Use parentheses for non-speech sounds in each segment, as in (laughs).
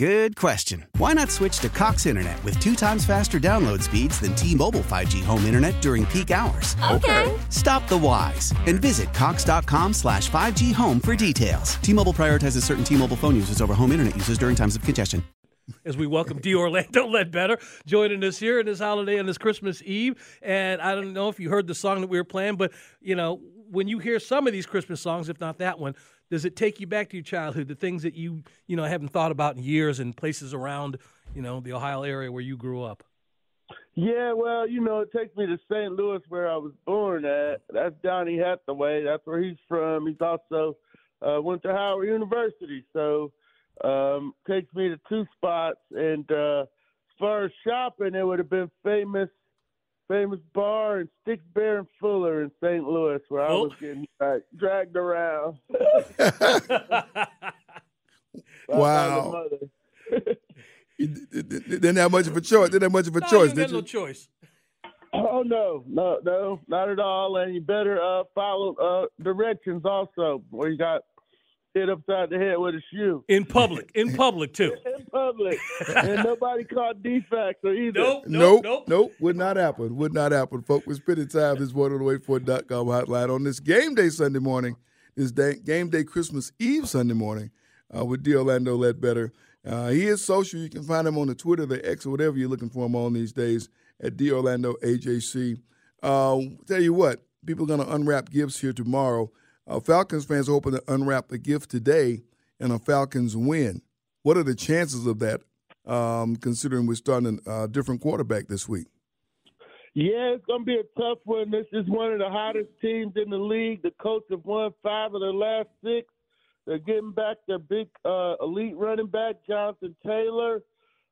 Good question. Why not switch to Cox Internet with two times faster download speeds than T-Mobile 5G home internet during peak hours? Okay. Stop the whys and visit cox.com slash 5G home for details. T-Mobile prioritizes certain T-Mobile phone users over home internet users during times of congestion. as we welcome D. Orlando (laughs) Ledbetter joining us here in this holiday and this Christmas Eve. And I don't know if you heard the song that we were playing, but you know, when you hear some of these Christmas songs, if not that one, does it take you back to your childhood, the things that you you know haven't thought about in years and places around you know the Ohio area where you grew up? Yeah, well, you know, it takes me to St. Louis where I was born at. That's Donny Hathaway. That's where he's from. He's also uh, went to Howard University, so um, takes me to two spots. And uh, as far as shopping, it would have been famous, famous bar and Stix Baer and Fuller in St. Louis, where I Oh. was getting like, dragged around. (laughs) Wow. You Didn't have much of a choice. Didn't have much of a No, choice, you did got no you? choice. Oh no, no, no, not at all. And you better uh, follow uh, directions also, where you got hit upside the head with a shoe In public, in public too. (laughs) in public, and nobody caught DFCS or either. Nope, nope, Nope, nope. nope, would not happen. Would not happen. Folks, we're spending time this morning on the waitfor.com hotline on this game day Sunday morning, this day, game day Christmas Eve Sunday morning uh, with D. Orlando Ledbetter. Uh, he is social. You can find him on the Twitter, the X, or whatever you're looking for him on these days at D. Orlando AJC. Uh, tell you what, people are going to unwrap gifts here tomorrow. Uh, Falcons fans are hoping to unwrap a gift today and a Falcons win. What are the chances of that, um, considering we're starting a different quarterback this week? Yeah, it's gonna be a tough one. This is one of the hottest teams in the league. The Colts have won five of their last six. They're getting back their big uh, elite running back, Jonathan Taylor.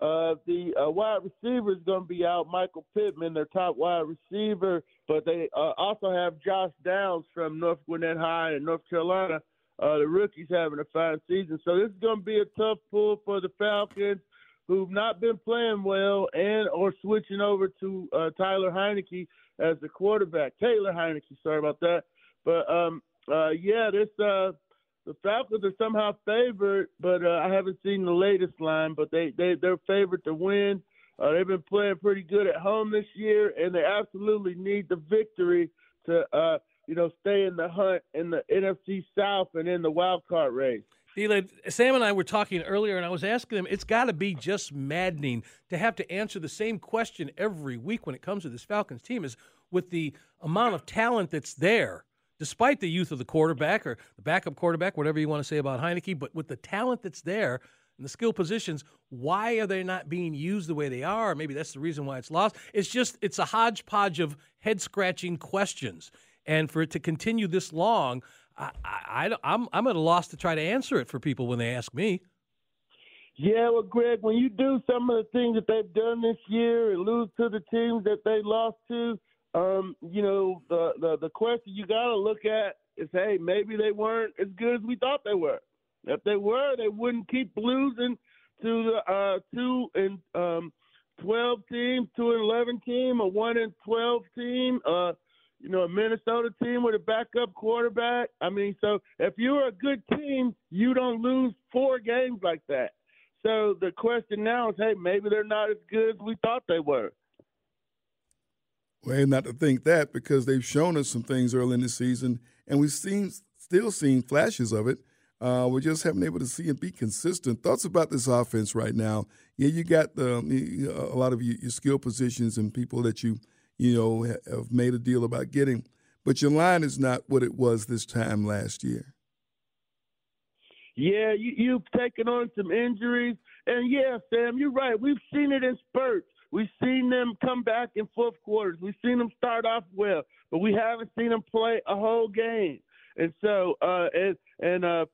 Uh, the uh, wide receiver is going to be out, Michael Pittman, their top wide receiver. But they uh, also have Josh Downs from North Gwinnett High in North Carolina. Uh, the rookie's having a fine season. So this is going to be a tough pull for the Falcons, who've not been playing well and or switching over to uh, Tyler Heinicke as the quarterback. Taylor Heinicke, sorry about that. But um, uh, yeah, this uh, the Falcons are somehow favored, but uh, I haven't seen the latest line. But they they they're favored to win. Uh, they've been playing pretty good at home this year, and they absolutely need the victory to uh, you know stay in the hunt in the NFC South and in the wild card race. Eli, Sam and I were talking earlier, and I was asking him, it's got to be just maddening to have to answer the same question every week when it comes to this Falcons team is with the amount of talent that's there, despite the youth of the quarterback or the backup quarterback, whatever you want to say about Heinicke, but with the talent that's there and the skill positions, why are they not being used the way they are? Maybe that's the reason why it's lost. It's just, it's a hodgepodge of head scratching questions. And for it to continue this long, I, I, I, am I'm at a loss to try to answer it for people when they ask me. Yeah, well, Greg, when you do some of the things that they've done this year and lose to the teams that they lost to, um, you know, the, the the question you got to look at is, hey, maybe they weren't as good as we thought they were. If they were, they wouldn't keep losing to the uh, two and um, twelve team, two and eleven team, a one and twelve team. Uh, you know, a Minnesota team with a backup quarterback. I mean, so if you're a good team, you don't lose four games like that. So the question now is, hey, maybe they're not as good as we thought they were. Well, not to think that because they've shown us some things early in the season, and we've seen still seen flashes of it. Uh, we just haven't able to see and be consistent. Thoughts about this offense right now? Yeah, you got the, a lot of your, your skill positions and people that you you know have made a deal about getting, but your line is not what it was this time last year. Yeah, you, you've taken on some injuries, And yeah, Sam, you're right. We've seen it in spurts. We've seen them come back in fourth quarters. We've seen them start off well, but we haven't seen them play a whole game. And so, uh, and and uh,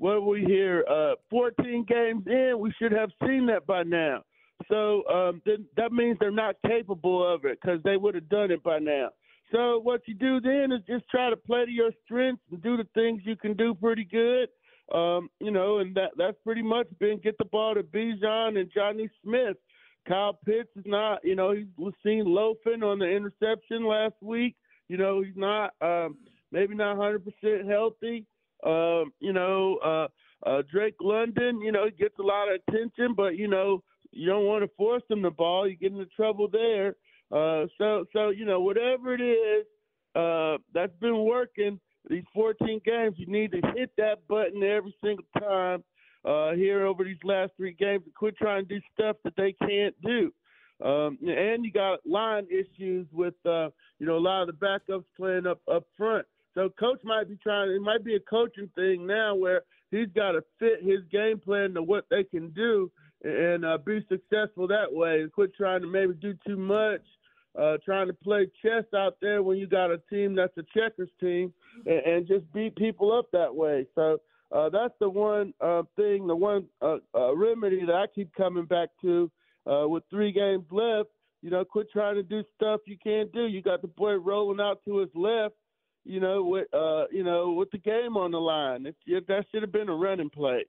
what we hear, uh, 14 games in, we should have seen that by now. So um, th- that means they're not capable of it because they would have done it by now. So what you do then is just try to play to your strengths and do the things you can do pretty good. Um, you know, and that that's pretty much been get the ball to Bijan and Jonnu Smith. Kyle Pitts is not, you know, he was seen loafing on the interception last week. You know, he's not um, maybe not 100% healthy. Um, you know, uh, uh, Drake London, you know, he gets a lot of attention, but you know, you don't want to force him the ball. You get into trouble there. Uh, so, so you know, whatever it is uh, that's been working these 14 games, you need to hit that button every single time uh, here over these last three games and quit trying to do stuff that they can't do. Um, and you got line issues with, uh, you know, a lot of the backups playing up up front. So coach might be trying. It might be a coaching thing now where he's got to fit his game plan to what they can do and uh, be successful that way. And quit trying to maybe do too much, uh, trying to play chess out there when you got a team that's a checkers team, and, and just beat people up that way. So uh, that's the one uh, thing, the one uh, uh, remedy that I keep coming back to. Uh, with three games left, you know, quit trying to do stuff you can't do. You got the boy rolling out to his left you know, with uh, you know, with the game on the line. If, it, that should have been a running play.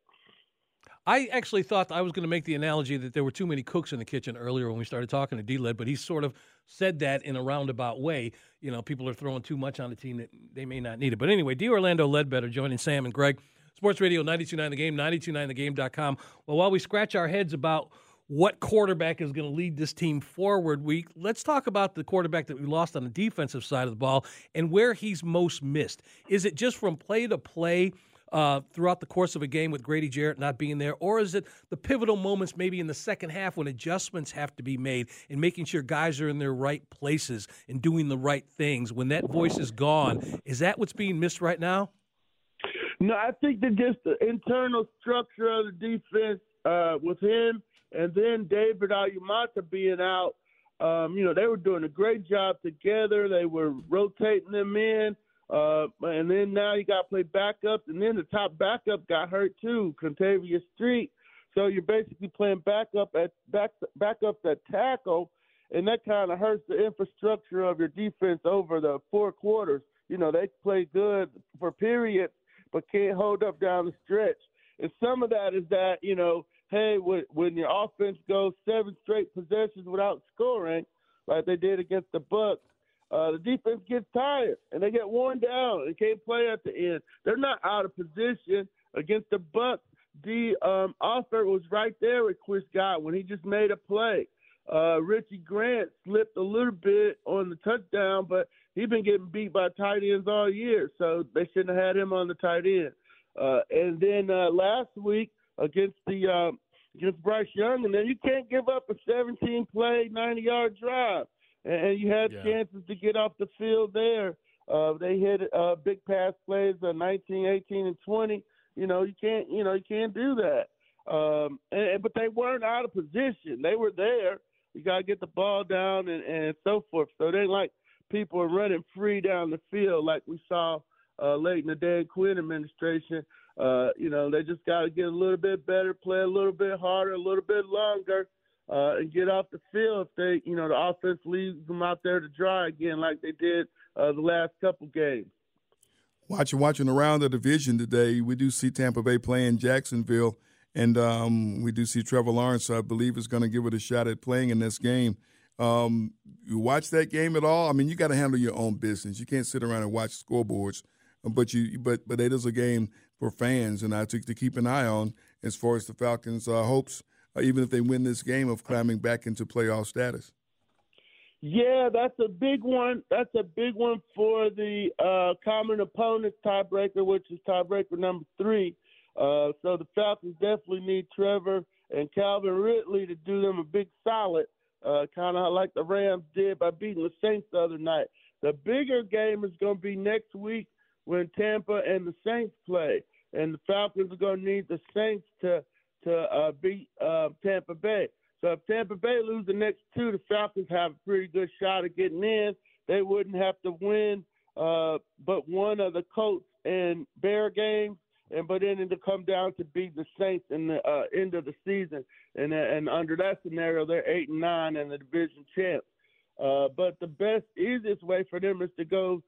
I actually thought I was going to make the analogy that there were too many cooks in the kitchen earlier when we started talking to D-Led, but he sort of said that in a roundabout way. You know, people are throwing too much on the team that they may not need it. But anyway, D. Orlando Ledbetter joining Sam and Greg. Sports Radio 92.9 The Game, 92.9thegame.com. Well, while we scratch our heads about what quarterback is going to lead this team forward, week. let's talk about the quarterback that we lost on the defensive side of the ball and where he's most missed. Is it just from play to play – uh, throughout the course of a game with Grady Jarrett not being there? Or is it the pivotal moments maybe in the second half when adjustments have to be made and making sure guys are in their right places and doing the right things? When that voice is gone, is that what's being missed right now? No, I think that just the internal structure of the defense uh, with him and then David Onyemata being out, um, you know, they were doing a great job together. They were rotating them in. Uh, and then now you got to play backup. and then the top backup got hurt too, Kentavius Street. So you're basically playing backup at back backup at tackle, and that kind of hurts the infrastructure of your defense over the four quarters. You know they play good for periods, but can't hold up down the stretch. And some of that is that you know, hey, when, your offense goes seven straight possessions without scoring, like they did against the Bucs, uh, the defense gets tired and they get worn down and can't play at the end. They're not out of position against the Bucs. The um, offer was right there with Chris Godwin. He just made a play. Uh, Richie Grant slipped a little bit on the touchdown, but he's been getting beat by tight ends all year, so they shouldn't have had him on the tight end. Uh, and then uh, last week against the uh, against Bryce Young, and then you can't give up a 17 play, 90 yard drive and you had yeah. chances to get off the field there. Uh, they hit uh, big pass plays, uh, 19, 18, and 20. You know, you can't, you know, you can't do that. Um, and, but they weren't out of position. They were there. You got to get the ball down and, and so forth. So they like people are running free down the field like we saw uh, late in the Dan Quinn administration. Uh, you know, they just got to get a little bit better, play a little bit harder, a little bit longer, uh, and get off the field if they, you know, the offense leaves them out there to dry again like they did uh, the last couple games. Watching watching around the division today, we do see Tampa Bay playing Jacksonville, and um, we do see Trevor Lawrence. I believe is going to give it a shot at playing in this game. Um, you watch that game at all? I mean, you got to handle your own business. You can't sit around and watch scoreboards. But you, but but it is a game for fans, and I took to keep an eye on as far as the Falcons' uh, hopes uh, even if they win this game, of climbing back into playoff status? Yeah, that's a big one. That's a big one for the uh, common opponent tiebreaker, which is tiebreaker number three. Uh, so the Falcons definitely need Trevor and Calvin Ridley to do them a big solid, uh, kind of like the Rams did by beating the Saints the other night. The bigger game is going to be next week when Tampa and the Saints play, and the Falcons are going to need the Saints to to uh, beat uh, Tampa Bay. So if Tampa Bay lose the next two, the Falcons have a pretty good shot of getting in. They wouldn't have to win uh, but one of the Colts and Bear games, and but then it'll come down to beat the Saints in the uh, end of the season. And and under that scenario, they're eight and nine and the division champs. Uh, but the best, easiest way for them is to go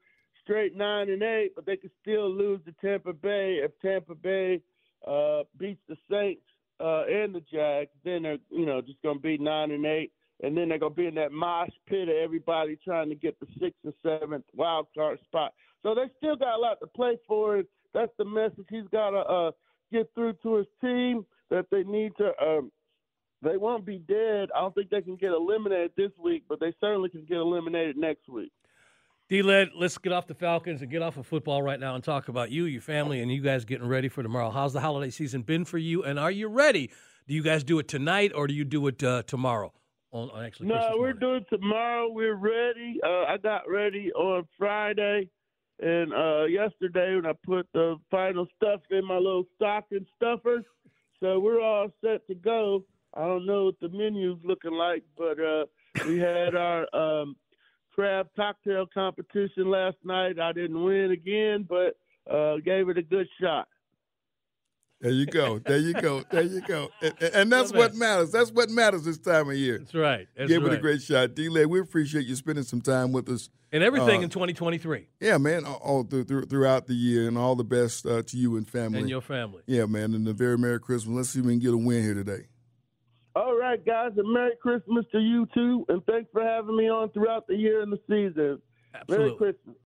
straight nine and eight, but they could still lose to Tampa Bay if Tampa Bay uh, beats the Saints uh, and the Jags. Then they're you know just going to be nine and eight, and then they're going to be in that mosh pit of everybody trying to get the sixth and seventh wild card spot. So they still got a lot to play for. And that's the message he's got to uh, get through to his team that they need to. Um, they won't be dead. I don't think they can get eliminated this week, but they certainly can get eliminated next week. D-Led, let's get off the Falcons and get off of football right now and talk about you, your family, and you guys getting ready for tomorrow. How's the holiday season been for you, and are you ready? Do you guys do it tonight, or do you do it uh, tomorrow? On, on actually, no, Christmas we're morning? doing tomorrow. We're ready. Uh, I got ready on Friday, and uh, yesterday when I put the final stuff in my little stocking stuffers, so we're all set to go. I don't know what the menu's looking like, but uh, we had our um, crab cocktail competition last night. I didn't win again, but uh, gave it a good shot. There you go. There you go. There you go. And, and that's Love what matters. That's what matters this time of year. That's right. That's Give it a great shot. D-Led, we appreciate you spending some time with us. and everything uh, in 2023 Yeah, man, all- all through, through, throughout the year, and all the best uh, to you and family. and your family. yeah, man, and a very Merry Christmas. Let's see if we can get a win here today. Right, guys, and Merry Christmas to you too, and thanks for having me on throughout the year and the season. Merry Christmas.